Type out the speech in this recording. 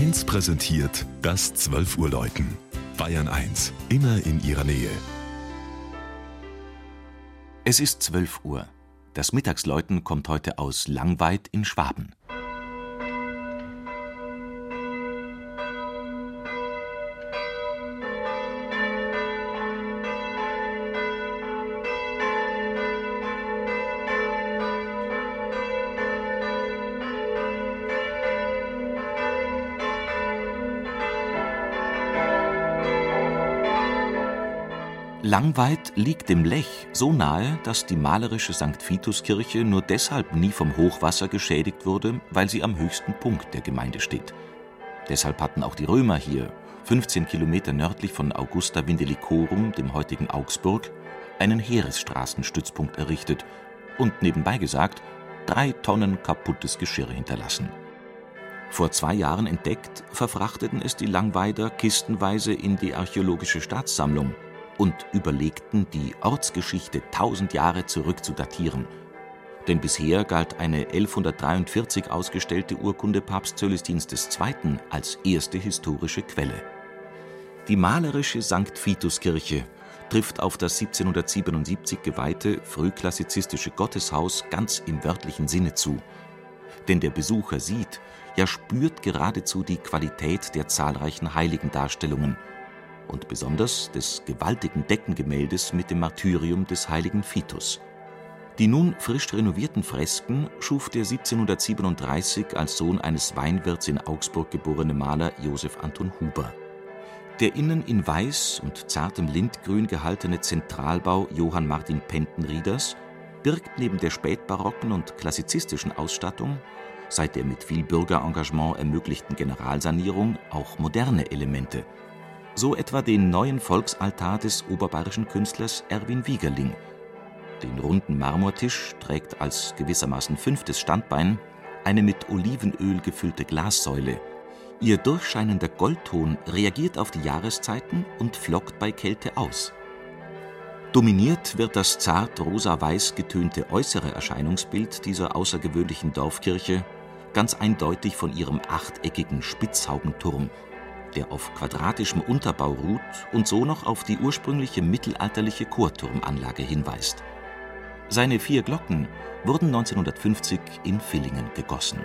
1 präsentiert das 12 Uhr Läuten. Bayern 1, immer in ihrer Nähe. Es ist 12 Uhr. Das Mittagsläuten kommt heute aus Langweid in Schwaben. Langweid liegt dem Lech so nahe, dass die malerische St. Vitus-Kirche nur deshalb nie vom Hochwasser geschädigt wurde, weil sie am höchsten Punkt der Gemeinde steht. Deshalb hatten auch die Römer hier, 15 Kilometer nördlich von Augusta Vindelicorum, dem heutigen Augsburg, einen Heeresstraßenstützpunkt errichtet und nebenbei gesagt drei Tonnen kaputtes Geschirr hinterlassen. Vor zwei Jahren entdeckt, verfrachteten es die Langweider kistenweise in die Archäologische Staatssammlung – und überlegten, die Ortsgeschichte tausend Jahre zurück zu datieren. Denn bisher galt eine 1143 ausgestellte Urkunde Papst Cölestins II. als erste historische Quelle. Die malerische St. Vitus-Kirche trifft auf das 1777 geweihte frühklassizistische Gotteshaus ganz im wörtlichen Sinne zu. Denn der Besucher sieht, ja spürt geradezu die Qualität der zahlreichen Heiligendarstellungen – und besonders des gewaltigen Deckengemäldes mit dem Martyrium des heiligen Vitus. Die nun frisch renovierten Fresken schuf der 1737 als Sohn eines Weinwirts in Augsburg geborene Maler Josef Anton Huber. Der innen in weiß und zartem Lindgrün gehaltene Zentralbau Johann Martin Pentenrieders birgt neben der spätbarocken und klassizistischen Ausstattung, seit der mit viel Bürgerengagement ermöglichten Generalsanierung, auch moderne Elemente – so etwa den neuen Volksaltar des oberbayerischen Künstlers Erwin Wiegerling. Den runden Marmortisch trägt als gewissermaßen fünftes Standbein eine mit Olivenöl gefüllte Glassäule. Ihr durchscheinender Goldton reagiert auf die Jahreszeiten und flockt bei Kälte aus. Dominiert wird das zart rosa-weiß getönte äußere Erscheinungsbild dieser außergewöhnlichen Dorfkirche ganz eindeutig von ihrem achteckigen Spitzhaubenturm, der auf quadratischem Unterbau ruht und so noch auf die ursprüngliche mittelalterliche Chorturmanlage hinweist. Seine vier Glocken wurden 1950 in Villingen gegossen